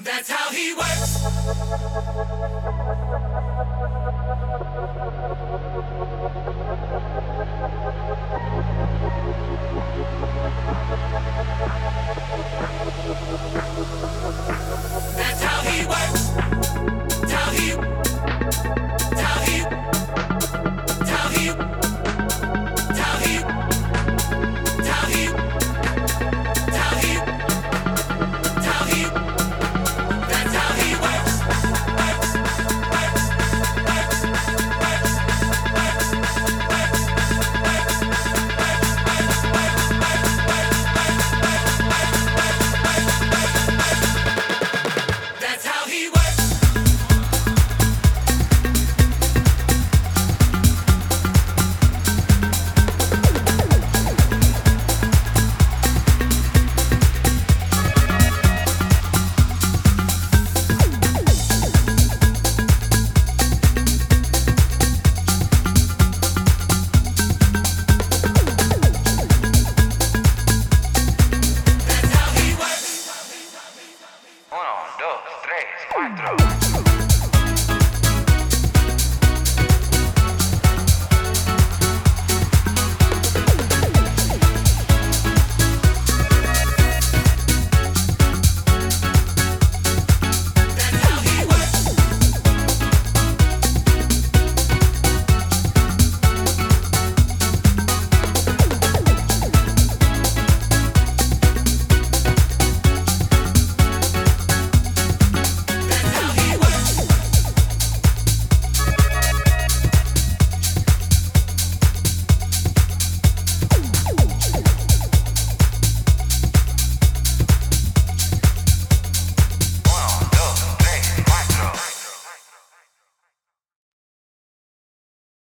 That's how he works. 4.